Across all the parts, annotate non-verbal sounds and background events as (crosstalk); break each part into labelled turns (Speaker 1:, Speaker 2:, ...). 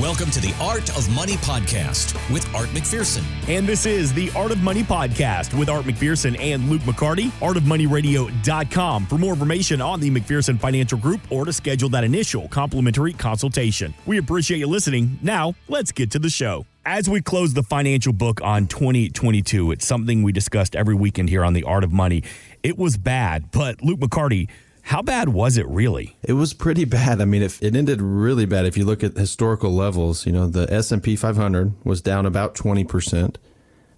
Speaker 1: Welcome to the Art of Money podcast with Art McPherson.
Speaker 2: And this is the Art of Money podcast with Art McPherson and Luke McCarty, artofmoneyradio.com for more information on the McPherson Financial Group or to schedule that initial complimentary consultation. We appreciate you listening. Now, let's get to the show. As we close the financial book on 2022, it's something we discussed every weekend here on the Art of Money. It was bad, but Luke McCarty, how bad was it really?
Speaker 3: It was pretty bad. I mean, it, it ended really bad. If you look at historical levels, you know, the S&P 500 was down about 20%.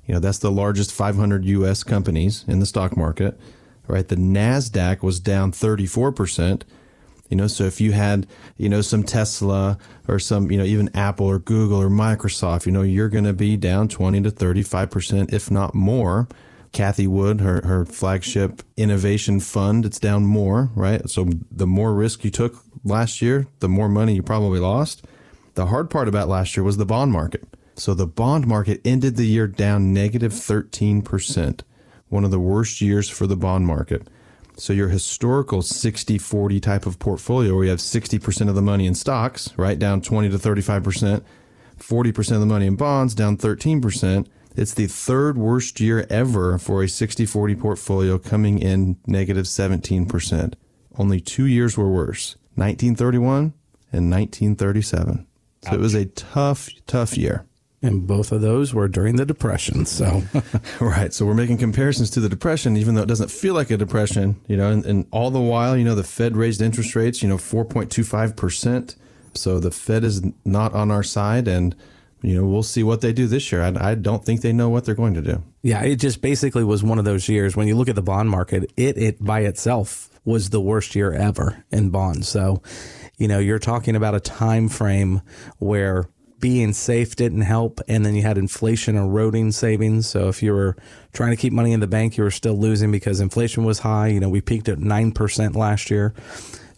Speaker 3: You know, that's the largest 500 US companies in the stock market, right? The Nasdaq was down 34%. You know, so if you had, you know, some Tesla or some, you know, even Apple or Google or Microsoft, you know, you're going to be down 20 to 35%, if not more. Cathie Wood, her, her flagship innovation fund, it's down more, right? So the more risk you took last year, the more money you probably lost. The hard part about last year was the bond market. So the bond market ended the year down negative 13%, one of the worst years for the bond market. So your historical 60 40 type of portfolio where you have 60% of the money in stocks, right, down 20 to 35%, 40% of the money in bonds, down 13%. It's the third worst year ever for a 60 40 portfolio coming in negative 17%. Only two years were worse 1931 and 1937. So Ouch. it was a tough, tough year.
Speaker 4: And both of those were during the Depression. So, (laughs) (laughs)
Speaker 3: right. So we're making comparisons to the Depression, even though it doesn't feel like a depression, you know, and, and all the while, you know, the Fed raised interest rates, you know, 4.25%. So the Fed is not on our side. And, you know, we'll see what they do this year. I, I, don't think they know what they're going to do.
Speaker 4: Yeah, it just basically was one of those years when you look at the bond market, it it by itself was the worst year ever in bonds. So, you know, you're talking about a time frame where being safe didn't help. And then you had inflation eroding savings. So if you were trying to keep money in the bank, you were still losing because inflation was high. You know, we peaked at 9% last year.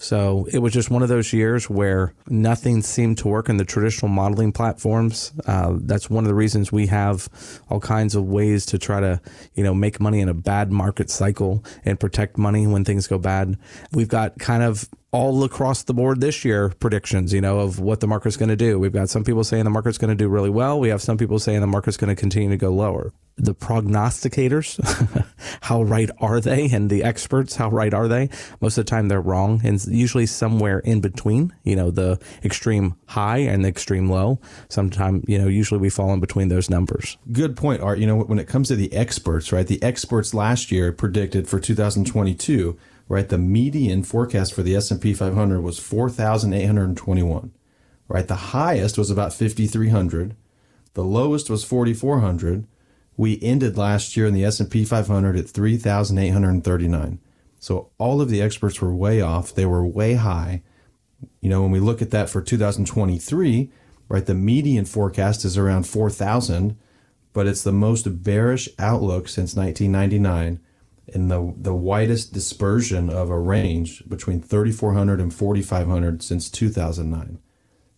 Speaker 4: So it was just one of those years where nothing seemed to work in the traditional modeling platforms. Uh, that's one of the reasons we have all kinds of ways to try to, you know, make money in a bad market cycle and protect money when things go bad. We've got kind of all across the board this year predictions, you know, of what the market's going to do. We've got some people saying the market's going to do really well. We have some people saying the market's going to continue to go lower. The prognosticators, (laughs) how right are they? And the experts, how right are they? Most of the time they're wrong and usually somewhere in between, you know, the extreme high and the extreme low. Sometimes, you know, usually we fall in between those numbers.
Speaker 3: Good point, Art. You know, when it comes to the experts, right? The experts last year predicted for 2022 right? The median forecast for the S&P 500 was 4,821, right? The highest was about 5,300. The lowest was 4,400. We ended last year in the S&P 500 at 3,839. So all of the experts were way off. They were way high. You know, when we look at that for 2023, right, the median forecast is around 4,000, but it's the most bearish outlook since 1999 in the the widest dispersion of a range between 3400 and 4500 since 2009.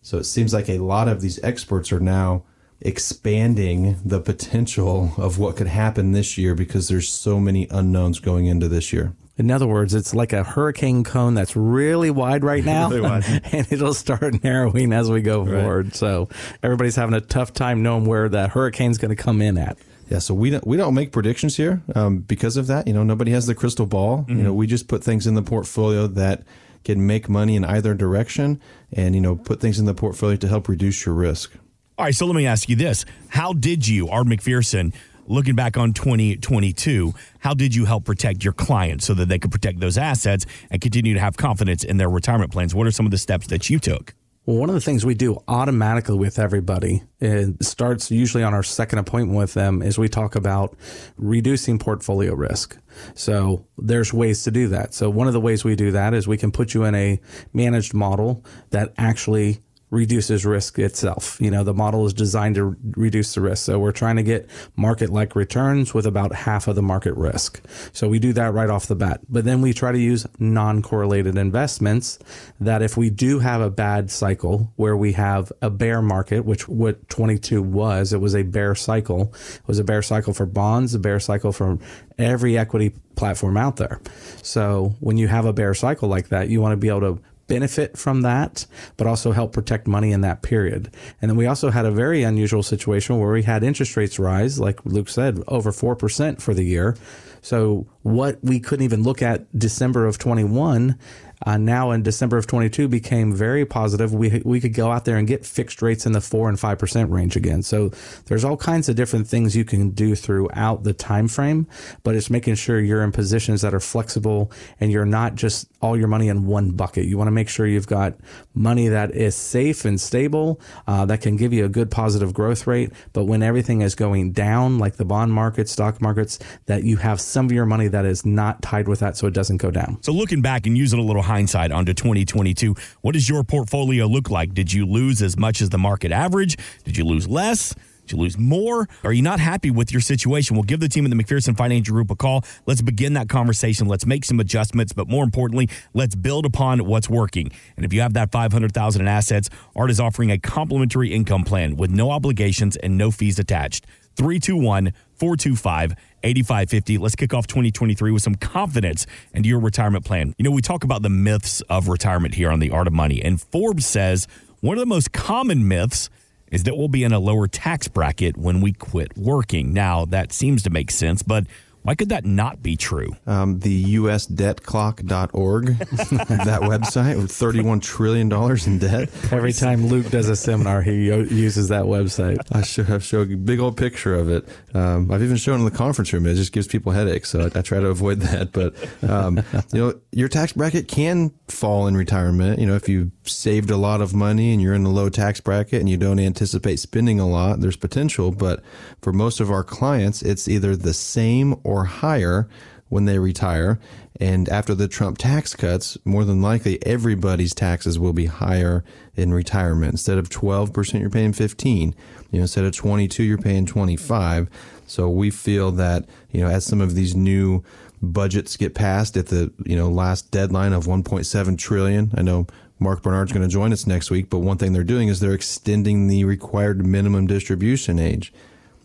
Speaker 3: So it seems like a lot of these experts are now expanding the potential of what could happen this year because there's so many unknowns going into this year.
Speaker 4: In other words, it's like a hurricane cone that's really wide right now, really wide. (laughs) and it'll start narrowing as we go right. forward. So everybody's having a tough time knowing where that hurricane's going to come in at.
Speaker 3: Yeah, so we don't we don't make predictions here um, because of that. You know, nobody has the crystal ball. Mm-hmm. You know, we just put things in the portfolio that can make money in either direction, and you know, put things in the portfolio to help reduce your risk.
Speaker 2: All right, so let me ask you this: How did you, Art McPherson? Looking back on 2022, how did you help protect your clients so that they could protect those assets and continue to have confidence in their retirement plans? What are some of the steps that you took?
Speaker 4: Well, one of the things we do automatically with everybody, it starts usually on our second appointment with them, is we talk about reducing portfolio risk. So there's ways to do that. So one of the ways we do that is we can put you in a managed model that actually reduces risk itself. You know, the model is designed to reduce the risk. So we're trying to get market like returns with about half of the market risk. So we do that right off the bat. But then we try to use non correlated investments that if we do have a bad cycle where we have a bear market, which what 22 was, it was a bear cycle. It was a bear cycle for bonds, a bear cycle for every equity platform out there. So when you have a bear cycle like that, you want to be able to benefit from that, but also help protect money in that period. And then we also had a very unusual situation where we had interest rates rise, like Luke said, over 4% for the year. So what we couldn't even look at December of 21 uh, now in December of 22 became very positive. We we could go out there and get fixed rates in the four and five percent range again. So there's all kinds of different things you can do throughout the time frame, but it's making sure you're in positions that are flexible and you're not just all your money in one bucket. You want to make sure you've got money that is safe and stable, uh, that can give you a good positive growth rate. But when everything is going down, like the bond market, stock markets, that you have some of your money that is not tied with that, so it doesn't go down.
Speaker 2: So looking back and using a little hindsight onto 2022, what does your portfolio look like? Did you lose as much as the market average? Did you lose less? Did you lose more? Are you not happy with your situation? We'll give the team at the McPherson Financial Group a call. Let's begin that conversation. Let's make some adjustments, but more importantly, let's build upon what's working. And if you have that 500,000 in assets, Art is offering a complimentary income plan with no obligations and no fees attached. 321 425 8550. Let's kick off 2023 with some confidence into your retirement plan. You know, we talk about the myths of retirement here on The Art of Money, and Forbes says one of the most common myths is that we'll be in a lower tax bracket when we quit working. Now, that seems to make sense, but why could that not be true?
Speaker 3: Um, the usdebtclock.org, (laughs) that website with $31 trillion in debt.
Speaker 4: Every time Luke does a seminar, he uses that website.
Speaker 3: I should have showed a big old picture of it. Um, I've even shown in the conference room. It just gives people headaches, so I, I try to avoid that. But um, you know, your tax bracket can fall in retirement. You know, if you saved a lot of money and you're in a low tax bracket and you don't anticipate spending a lot, there's potential. But for most of our clients, it's either the same or or higher when they retire. And after the Trump tax cuts, more than likely everybody's taxes will be higher in retirement. Instead of 12%, you're paying 15. You know, instead of 22, you're paying 25. So we feel that, you know, as some of these new budgets get passed at the, you know, last deadline of 1.7 trillion, I know Mark Bernard's going to join us next week, but one thing they're doing is they're extending the required minimum distribution age.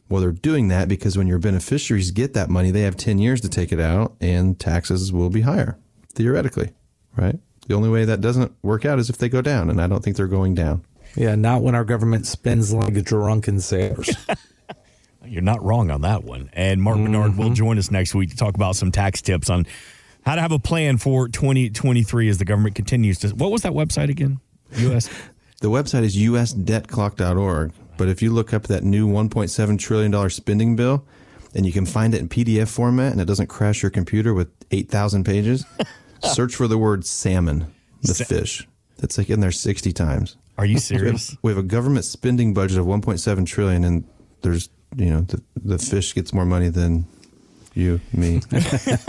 Speaker 3: Well, they're doing that because when your beneficiaries get that money, they have 10 years to take it out and taxes will be higher, theoretically, right? The only way that doesn't work out is if they go down, and I don't think they're going down.
Speaker 4: Yeah, not when our government spends like drunken sailors. (laughs)
Speaker 2: You're not wrong on that one. And Mark mm-hmm. Bernard will join us next week to talk about some tax tips on how to have a plan for 2023 as the government continues to. What was that website again? US? (laughs)
Speaker 3: the website is usdebtclock.org. But if you look up that new $1.7 trillion spending bill and you can find it in PDF format and it doesn't crash your computer with 8,000 pages, (laughs) search for the word salmon, the Sa- fish. That's like in there 60 times.
Speaker 2: Are you serious?
Speaker 3: we, have, we have a government spending budget of 1.7 trillion and there's, you know, the, the fish gets more money than you, me,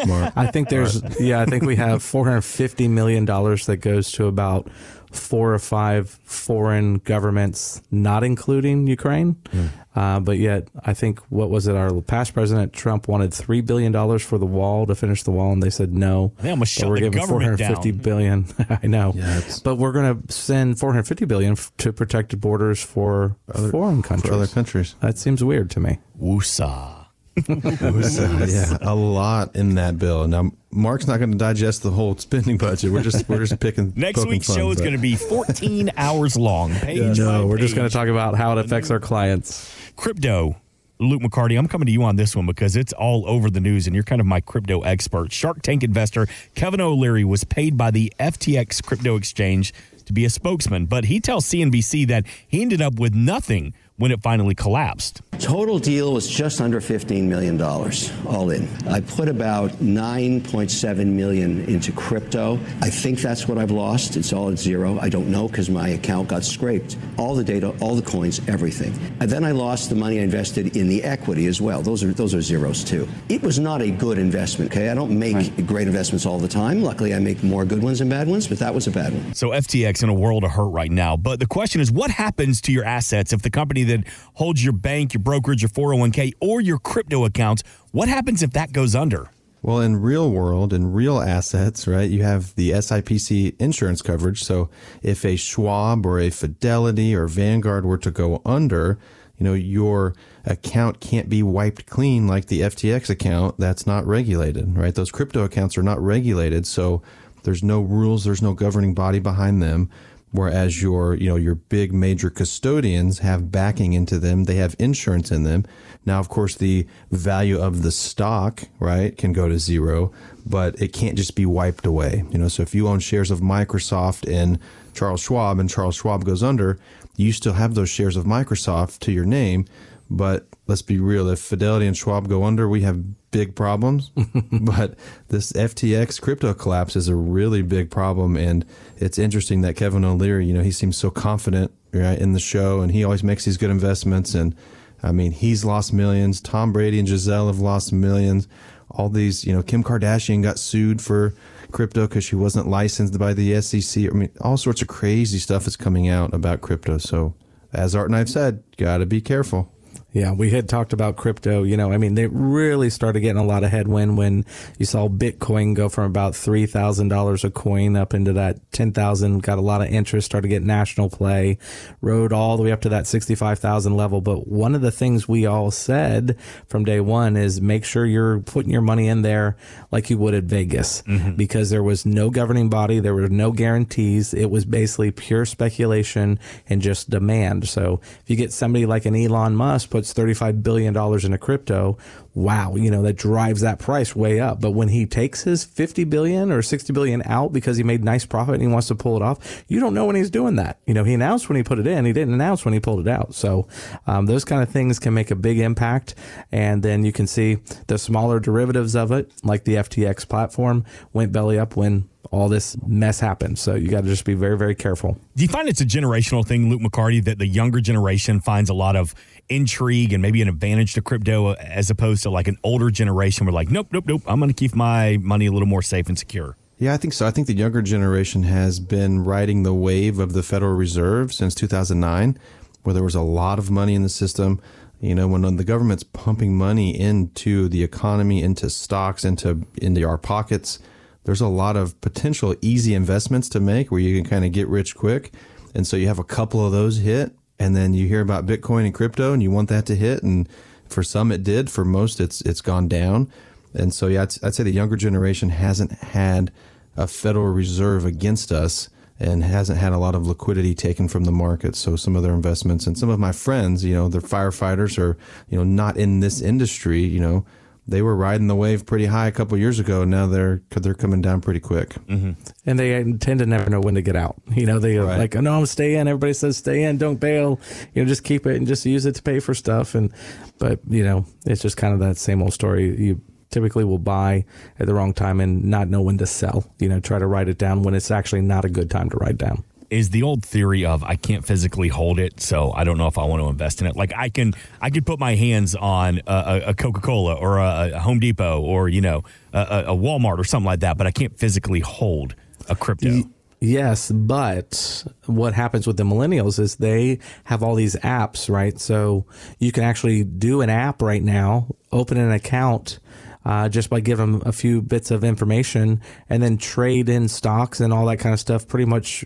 Speaker 3: Mark. (laughs)
Speaker 4: I think there's, yeah, I think we have $450 million that goes to about four or five foreign governments, not including Ukraine. Mm. Uh, but yet, I think what was it? Our past president Trump wanted three billion dollars for the wall to finish the wall, and they said no.
Speaker 2: They almost shut we're the giving
Speaker 4: four hundred fifty billion. (laughs) I know,
Speaker 3: yeah,
Speaker 4: but we're going to send four hundred fifty billion to protected borders for other, foreign countries.
Speaker 3: For other countries.
Speaker 4: That seems weird to me.
Speaker 2: Woosah.
Speaker 3: Uh, yeah, a lot in that bill. Now, Mark's not going to digest the whole spending budget. We're just we're just picking. (laughs)
Speaker 2: Next week's
Speaker 3: fun,
Speaker 2: show is going to be 14 (laughs) hours long. Page
Speaker 4: yeah, no, we're
Speaker 2: page.
Speaker 4: just going to talk about how it affects our clients.
Speaker 2: Crypto. Luke McCarty, I'm coming to you on this one because it's all over the news and you're kind of my crypto expert. Shark Tank investor Kevin O'Leary was paid by the FTX crypto exchange to be a spokesman, but he tells CNBC that he ended up with nothing when it finally collapsed.
Speaker 5: Total deal was just under $15 million all in. I put about 9.7 million into crypto. I think that's what I've lost. It's all at zero. I don't know because my account got scraped. All the data, all the coins, everything. And then I lost the money I invested in the equity as well. Those are those are zeros too. It was not a good investment, okay? I don't make right. great investments all the time. Luckily I make more good ones than bad ones, but that was a bad one.
Speaker 2: So FTX in a world of hurt right now. But the question is what happens to your assets if the company that holds your bank, your brokerage, your 401k, or your crypto accounts. What happens if that goes under?
Speaker 3: Well, in real world, in real assets, right, you have the SIPC insurance coverage. So if a Schwab or a Fidelity or Vanguard were to go under, you know, your account can't be wiped clean like the FTX account that's not regulated, right? Those crypto accounts are not regulated. So There's no rules. There's no governing body behind them. Whereas your, you know, your big major custodians have backing into them. They have insurance in them. Now, of course, the value of the stock, right, can go to zero, but it can't just be wiped away. You know, so if you own shares of Microsoft and Charles Schwab and Charles Schwab goes under, you still have those shares of Microsoft to your name. But let's be real, if Fidelity and Schwab go under, we have big problems. (laughs) but this FTX crypto collapse is a really big problem. And it's interesting that Kevin O'Leary, you know, he seems so confident right, in the show and he always makes these good investments. And I mean, he's lost millions. Tom Brady and Gisele have lost millions. All these, you know, Kim Kardashian got sued for crypto because she wasn't licensed by the SEC. I mean, all sorts of crazy stuff is coming out about crypto. So, as Art and I've said, got to be careful.
Speaker 4: Yeah, we had talked about crypto. You know, I mean, they really started getting a lot of headwind when you saw Bitcoin go from about three thousand dollars a coin up into that ten thousand. Got a lot of interest. Started to get national play. Rode all the way up to that sixty five thousand level. But one of the things we all said from day one is make sure you're putting your money in there like you would at Vegas, mm-hmm. because there was no governing body, there were no guarantees. It was basically pure speculation and just demand. So if you get somebody like an Elon Musk puts $35 billion into crypto, wow, you know, that drives that price way up. But when he takes his 50 billion or 60 billion out because he made nice profit and he wants to pull it off, you don't know when he's doing that. You know, he announced when he put it in, he didn't announce when he pulled it out. So um, those kind of things can make a big impact. And then you can see the smaller derivatives of it, like the FTX platform, went belly up when all this mess happens. So you got to just be very, very careful.
Speaker 2: Do you find it's a generational thing, Luke McCarty, that the younger generation finds a lot of intrigue and maybe an advantage to crypto uh, as opposed to like an older generation where like, nope, nope, nope, I'm going to keep my money a little more safe and secure?
Speaker 3: Yeah, I think so. I think the younger generation has been riding the wave of the Federal Reserve since 2009, where there was a lot of money in the system. You know, when the government's pumping money into the economy, into stocks, into into our pockets, there's a lot of potential easy investments to make where you can kind of get rich quick. And so you have a couple of those hit, and then you hear about Bitcoin and crypto, and you want that to hit. And for some, it did. For most, it's it's gone down. And so, yeah, I'd, I'd say the younger generation hasn't had a Federal Reserve against us and hasn't had a lot of liquidity taken from the market. So some of their investments and some of my friends, you know, they're firefighters or, you know, not in this industry, you know, they were riding the wave pretty high a couple years ago. Now they're they're coming down pretty quick,
Speaker 4: mm-hmm. and they tend to never know when to get out. You know, they right. like, oh, no, I'm stay in. Everybody says stay in, don't bail. You know, just keep it and just use it to pay for stuff. And but you know, it's just kind of that same old story. You typically will buy at the wrong time and not know when to sell. You know, try to write it down when it's actually not a good time to write down
Speaker 2: is the old theory of I can't physically hold it, so I don't know if I want to invest in it. Like I can, I could put my hands on a, a Coca Cola or a, a, Home Depot or you know a, a, Walmart or something like that, but I can't physically hold a crypto.
Speaker 4: Yes, but what happens with the millennials is they have all these apps, right? So you can actually do an app right now, open an account. Uh, just by giving them a few bits of information and then trade in stocks and all that kind of stuff pretty much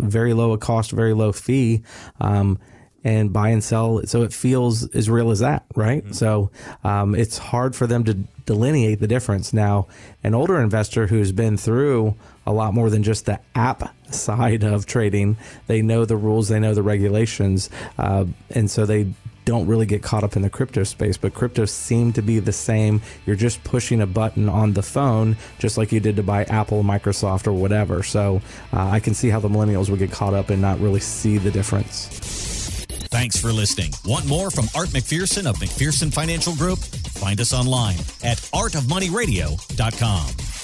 Speaker 4: very low a cost, very low fee. Um, and buy and sell so it feels as real as that right mm-hmm. so um, it's hard for them to delineate the difference now an older investor who's been through a lot more than just the app side of trading they know the rules they know the regulations uh, and so they don't really get caught up in the crypto space, but crypto seem to be the same. You're just pushing a button on the phone, just like you did to buy Apple, Microsoft, or whatever. So uh, I can see how the millennials would get caught up and not really see the difference.
Speaker 1: Thanks for listening. Want more from Art McPherson of McPherson Financial Group? Find us online at artofmoneyradio.com.